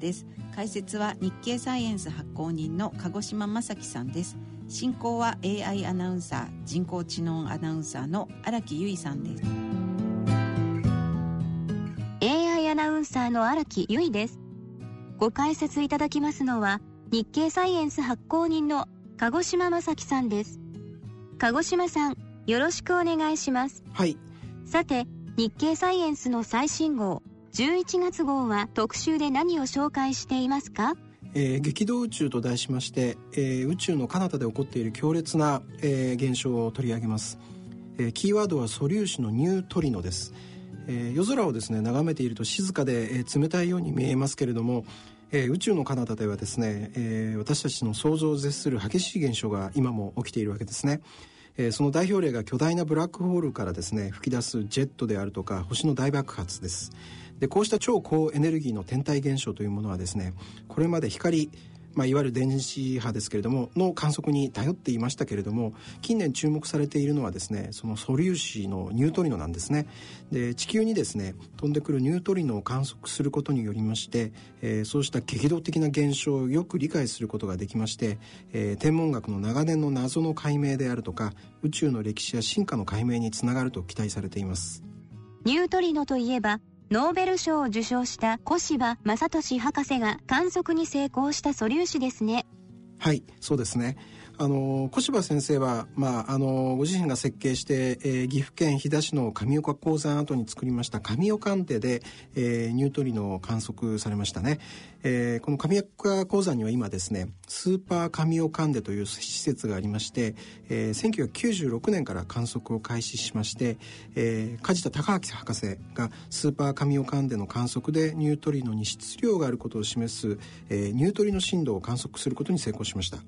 です。解説は日経サイエンス発行人の鹿児島正樹さんです。進行は AI アナウンサー人工知能アナウンサーの荒木由衣さんです。AI アナウンサーの荒木由衣です。ご解説いただきますのは日経サイエンス発行人の鹿児島正樹さんです。鹿児島さんよろしくお願いします。はい。さて日経サイエンスの最新号11月号は特集で何を紹介していますか？えー、激動宇宙と題しまして、えー、宇宙の彼方で起こっている強烈な、えー、現象を取り上げます、えー、キーワードは素粒子のニュートリノです、えー、夜空をですね眺めていると静かで、えー、冷たいように見えますけれども、えー、宇宙の彼方ではですね、えー、私たちの想像を絶する激しい現象が今も起きているわけですね、その代表例が巨大なブラックホールからですね吹き出すジェットであるとか星の大爆発です。でこうした超高エネルギーの天体現象というものはですねこれまで光まあ、いわゆる電子波ですけれどもの観測に頼っていましたけれども近年注目されているのはですねその素粒子のニュートリノなんですね。で地球にですね飛んでくるニュートリノを観測することによりまして、えー、そうした激動的な現象をよく理解することができまして、えー、天文学の長年の謎の解明であるとか宇宙の歴史や進化の解明につながると期待されています。ニュートリノといえばノーベル賞を受賞した小柴正俊博士が観測に成功した素粒子ですね。はい、そうですね。あの小柴先生は、まあ、あのご自身が設計して、えー、岐阜県飛騨市の神岡鉱山跡に作りました神岡鑑定で、えー、ニュートリノを観測されましたね、えー、この神岡鉱山には今ですねスーパー神岡ンデという施設がありまして、えー、1996年から観測を開始しまして、えー、梶田隆明博士がスーパー神岡ンデの観測でニュートリノに質量があることを示す、えー、ニュートリノ振動を観測することに成功しました。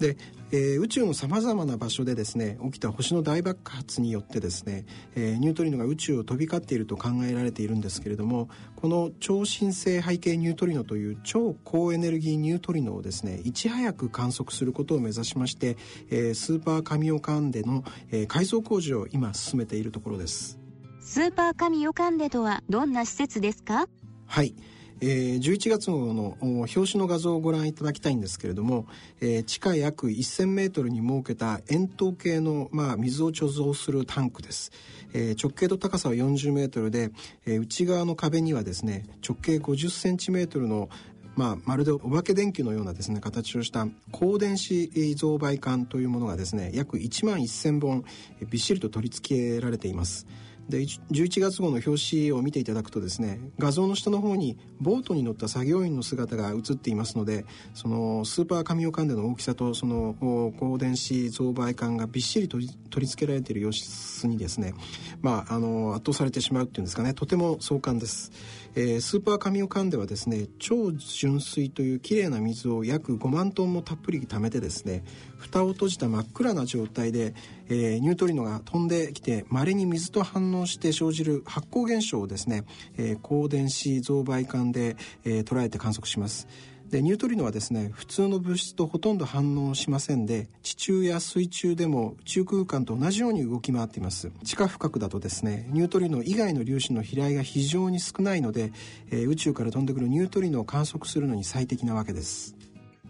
で、えー、宇宙のさまざまな場所でですね起きた星の大爆発によってですね、えー、ニュートリノが宇宙を飛び交っていると考えられているんですけれどもこの超新星背景ニュートリノという超高エネルギーニュートリノをですねいち早く観測することを目指しまして、えー、スーパーカミオカンデの、えー、改装工事を今進めているところです。スーパーカミオカンデとはどんな施設ですか？はいえー、11月号の表紙の画像をご覧いただきたいんですけれども、えー、地下約1000メートルに設けた円筒形の、まあ、水を貯蔵するタンクです。えー、直径と高さは40メートルで、えー、内側の壁にはですね、直径50センチメートルのまあ、まるでお化け電球のようなですね形をした高電子増媒管というものがですね約1万1000本びっしりと取り付けられています。で11月号の表紙を見ていただくとですね画像の下の方にボートに乗った作業員の姿が映っていますのでそのスーパー神オカンデの大きさとその光電子増媒管がびっしり取り取り付けられている様子にですねまああの圧倒されてしまうっていうんですかねとても壮観です。えー、スーパー神オカンではですね超純水というきれいな水を約5万トンもたっぷり貯めてですね蓋を閉じた真っ暗な状態で、えー、ニュートリノが飛んできてまれに水と反応して生じる発光現象をですね、えー、光電子増倍管で、えー、捉えて観測します。でニュートリノはですね普通の物質とほとんど反応しませんで地中や水中でも宇宙空間と同じように動き回っています。地下深くだとですねニュートリノ以外の粒子の飛来が非常に少ないので、えー、宇宙から飛んでくるニュートリノを観測するのに最適なわけです。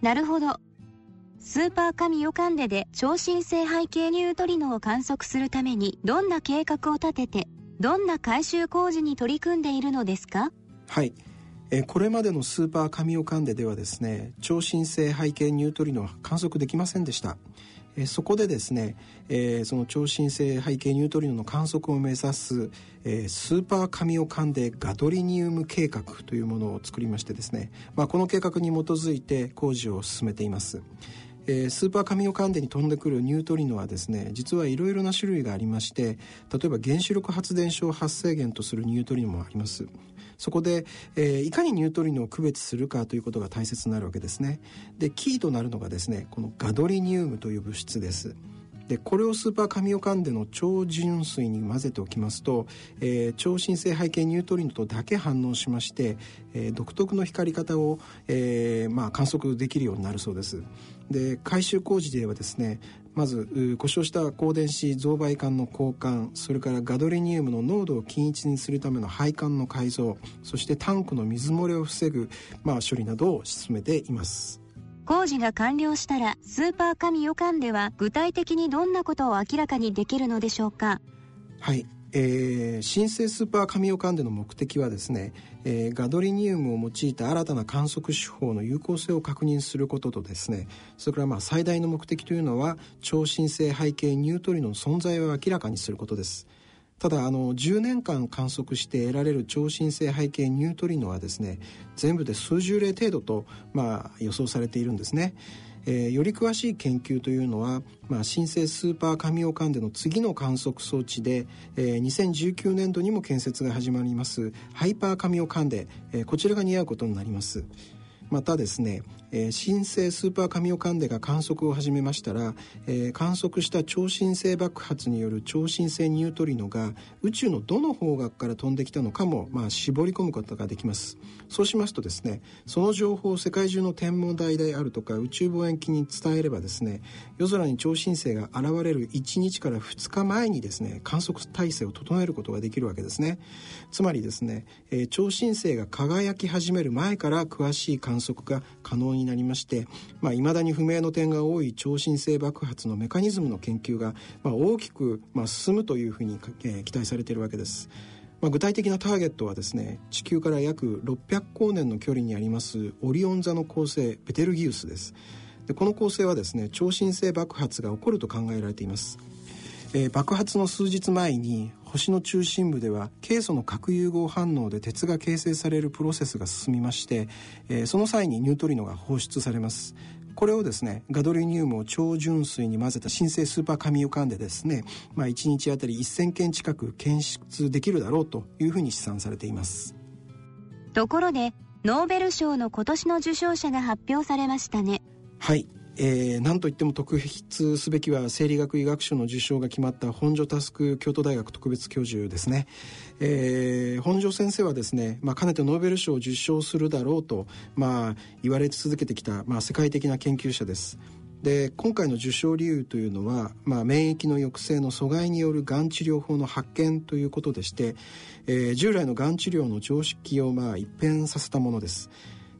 なるほど。スーパー神オカンデで超新星背景ニュートリノを観測するためにどんな計画を立ててどんな改修工事に取り組んでいるのですか？はいえこれまでのスーパーカミオカンデではですね超新星背景ニュートリノは観測できませんでした。えそこでですね、えー、その超新星背景ニュートリノの観測を目指す、えー、スーパーカミオカンデガドリニウム計画というものを作りましてですね、まあ、この計画に基づいて工事を進めています。えー、スーパーカミオカンデに飛んでくるニュートリノはですね実はいろいろな種類がありまして例えば原子力発電所を発生源とするニュートリノもあります。そこで、えー、いかにニュートリノを区別するかということが大切になるわけですね。でキーとなるのがですねこのガドリニウムという物質です。でこれをスーパーカミオカンデの超純水に混ぜておきますと、えー、超新星背景ニュートリノとだけ反応しまして、えー、独特の光り方を、えーまあ、観測できるようになるそうです。で改修工事ではですねまず故障した高電子増倍管の交換それからガドレニウムの濃度を均一にするための配管の改造そしてタンクの水漏れを防ぐ、まあ、処理などを進めています。工事が完了したらスーパー神予管では具体的にどんなことを明らかにできるのでしょうか？はい。えー、新生スーパー神オカンデの目的はですね、えー、ガドリニウムを用いた新たな観測手法の有効性を確認することとですねそれからまあ最大の目的というのは超新星背景ニュートリノの存在を明らかにすることです。ただあの10年間観測して得られる超新星背景ニュートリノはですね全部で数十例程度と、まあ、予想されているんですね。えー、より詳しい研究というのは、まあ、新生スーパー神尾間での次の観測装置で、えー、2019年度にも建設が始まりますハイパー神尾間で、えー、こちらが似合うことになります。またですね、えー、新生スーパーカミオカンデが観測を始めましたら、えー、観測した超新星爆発による超新星ニュートリノが宇宙のどの方角から飛んできたのかも、まあ、絞り込むことができます。そうしますとですねその情報を世界中の天文台であるとか宇宙望遠鏡に伝えればですね夜空に超新星が現れる1日から2日前にですね観測体制を整えることができるわけですね。つまりですね、えー、超新星が輝き始める前から詳しい観測が可能になりましてまあ、未だに不明の点が多い超新星爆発のメカニズムの研究が、まあ、大きく、まあ、進むというふうに、えー、期待されているわけです。まあ、具体的なターゲットはですね地球から約600光年の距離にありますオリオン座の恒星ベテルギウスですでこの恒星はですね超新星爆発が起こると考えられていますえー、爆発の数日前に星の中心部ではケイ素の核融合反応で鉄が形成されるプロセスが進みまして、えー、その際にニュートリノが放出されます。これをですねガドリニウムを超純水に混ぜた新生スーパーカミオカンでですね、まあ、1日あたり1000件近く検出できるだろうというふうに試算されています。ところでノーベル賞の今年の受賞者が発表されましたね。はいえー、何といっても特筆すべきは生理学医学賞の受賞が決まった本庶佑京都大学特別教授ですね、えー、本庶先生はですね、まあ、かねてノーベル賞を受賞するだろうと、まあ、言われ続けてきた、まあ、世界的な研究者ですで今回の受賞理由というのは、まあ、免疫の抑制の阻害によるがん治療法の発見ということでして、えー、従来のがん治療の常識をまあ一変させたものです。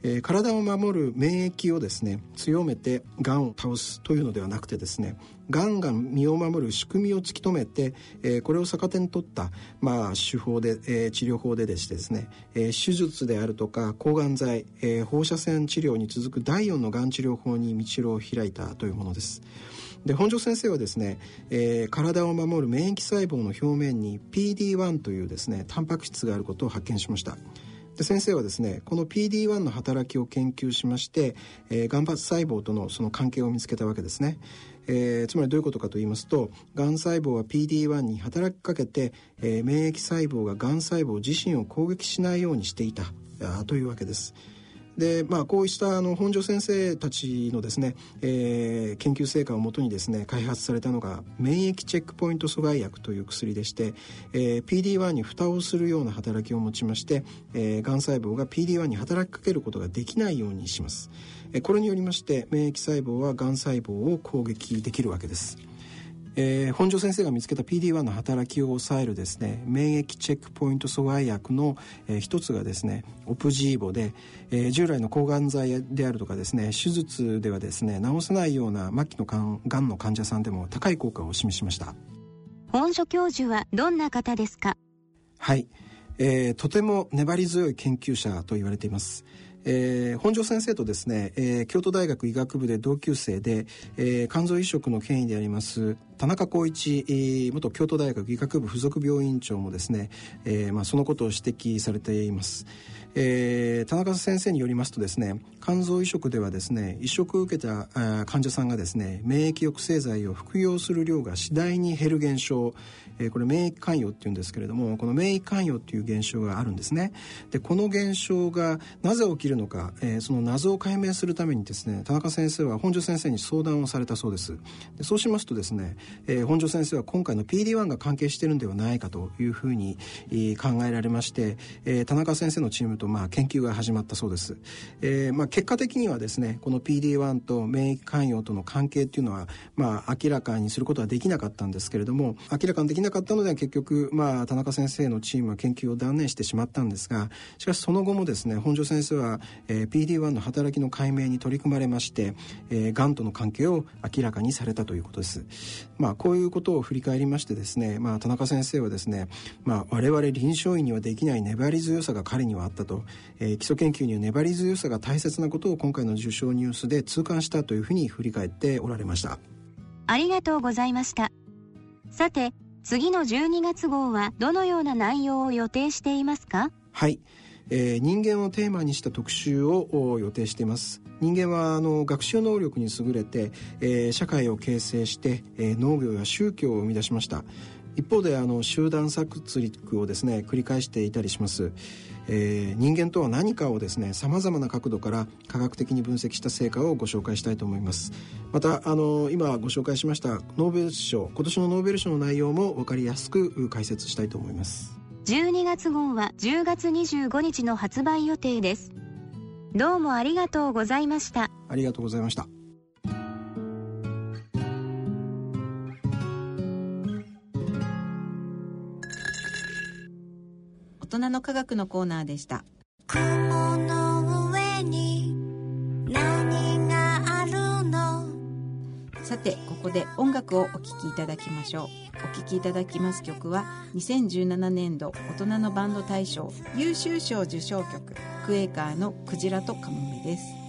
えー、体を守る免疫をですね強めてがんを倒すというのではなくてですねがんが身を守る仕組みを突き止めて、えー、これを逆手に取った、まあ、手法で、えー、治療法ででしてですね、えー、手術であるとか抗がん剤、えー、放射線治療に続く第4のがん治療法に道を開いたというものです。で本庄先生はですね、えー、体を守る免疫細胞の表面に PD-1 というですねタンパク質があることを発見しました。で先生はですねこの PD-1 の働きを研究しまして、えー、眼発細胞とのその関係を見つけたわけですね。えー、つまりどういうことかと言いますとがん細胞は PD-1 に働きかけて、えー、免疫細胞ががん細胞自身を攻撃しないようにしていたというわけです。でまあこうしたあの本庄先生たちのですね、えー、研究成果をもとにですね開発されたのが免疫チェックポイント阻害薬という薬でして、えー、PD-1 に蓋をするような働きを持ちまして、えー、がん細胞が PD-1 に働きかけることができないようにします。これによりまして免疫細胞はがん細胞を攻撃できるわけです。えー、本庄先生が見つけた PD-1 の働きを抑えるですね免疫チェックポイント阻害薬の、えー、一つがですねオプジーボで、えー、従来の抗がん剤であるとかですね手術ではですね治せないような末期のがんがんの患者さんでも高い効果を示しました。本所教授はどんな方ですか？はい、えー、とても粘り強い研究者と言われていますえー、本庄先生とですね、えー、京都大学医学部で同級生で、えー、肝臓移植の権威であります田中光一、えー、元京都大学医学部附属病院長もですね、えーまあ、そのことを指摘されています。えー、田中先生によりますとですね肝臓移植ではですね移植を受けた患者さんがですね免疫抑制剤を服用する量が次第に減る現象、えー、これ免疫関与っていうんですけれどもこの免疫関与っていう現象があるんですね。でこの現象がなぜ起きるのか、えー、その謎を解明するためにですね田中先生は本庄先生に相談をされたそうです。でそうしますとですね、えー、本庄先生は今回の PD-1 が関係してるんではないかというふうに、考えられまして、えー、田中先生のチームとまあ研究が始まったそうです、えーまあ、結果的にはですねこの PD-1 と免疫寛容との関係っていうのは、まあ、明らかにすることはできなかったんですけれども明らかにできなかったので結局、まあ、田中先生のチームは研究を断念してしまったんですがしかしその後もですね本庄先生は、えー、PD-1 の働きの解明に取り組まれまして、えー、がんとの関係を明らかにされたということです。まあ、こういうことを振り返りましてですね、まあ、田中先生はですね、まあ、我々臨床医にはできない粘り強さが彼にはあったと、えー、基礎研究には粘り強さが大切なことを今回の受賞ニュースで痛感したというふうに振り返っておられました。ありがとうございました。さて次の12月号はどのような内容を予定していますか？はい、えー、人間をテーマにした特集を予定しています。人間はあの学習能力に優れて、えー、社会を形成して、えー、農業や宗教を生み出しました。一方であの集団殺戮をですね繰り返していたりします、えー、人間とは何かをですねさまざまな角度から科学的に分析した成果をご紹介したいと思います。またあの今ご紹介しましたノーベル賞今年のノーベル賞の内容も分かりやすく解説したいと思います。12月号は10月25日の発売予定です。どうもありがとうございました。ありがとうございました人の科学のコーナーでした。雲の上に何があるの？さてここで音楽をお聴きいただきましょう。お聴きいただきます曲は2017年度大人のバンド大賞優秀賞受賞曲クエーカーの「クジラとカモメ」です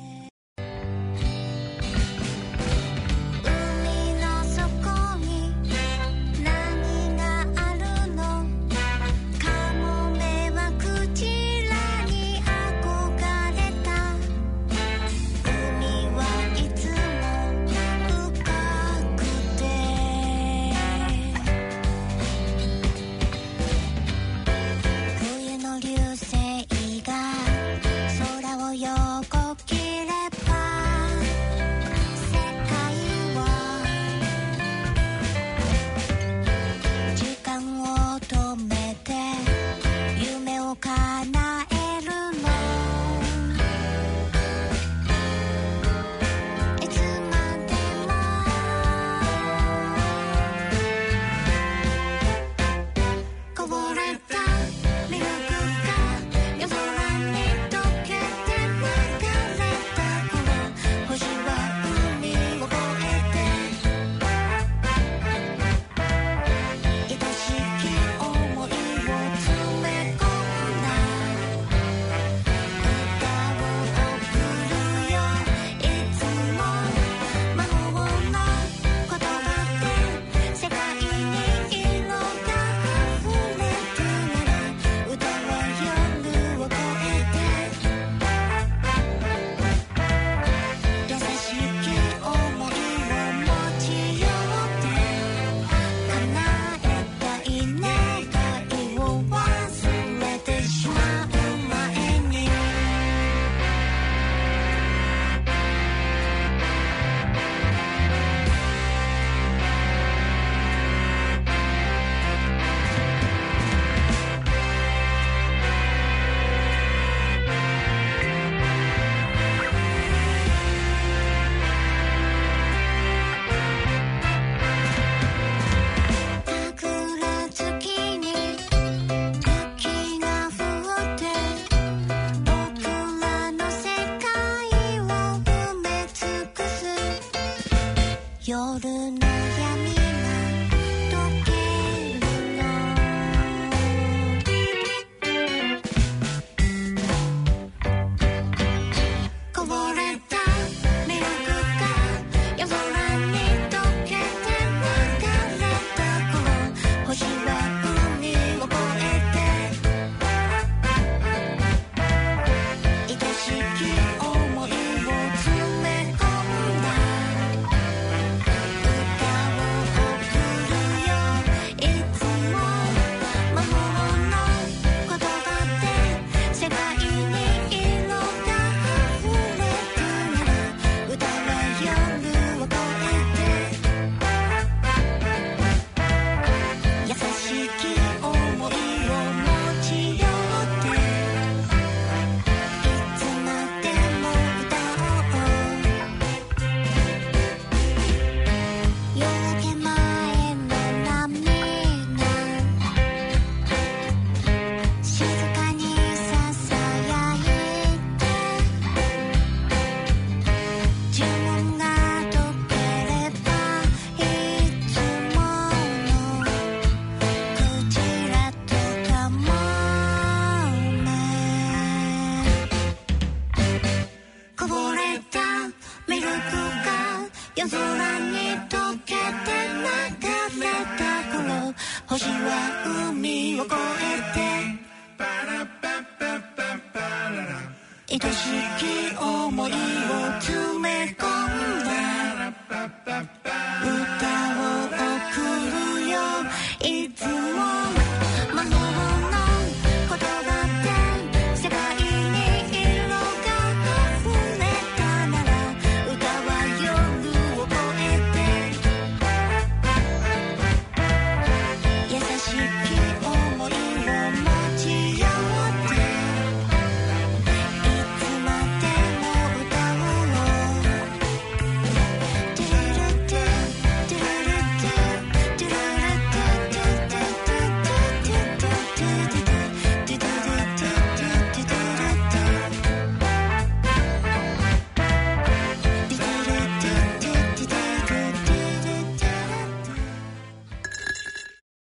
の闇が星は海を越え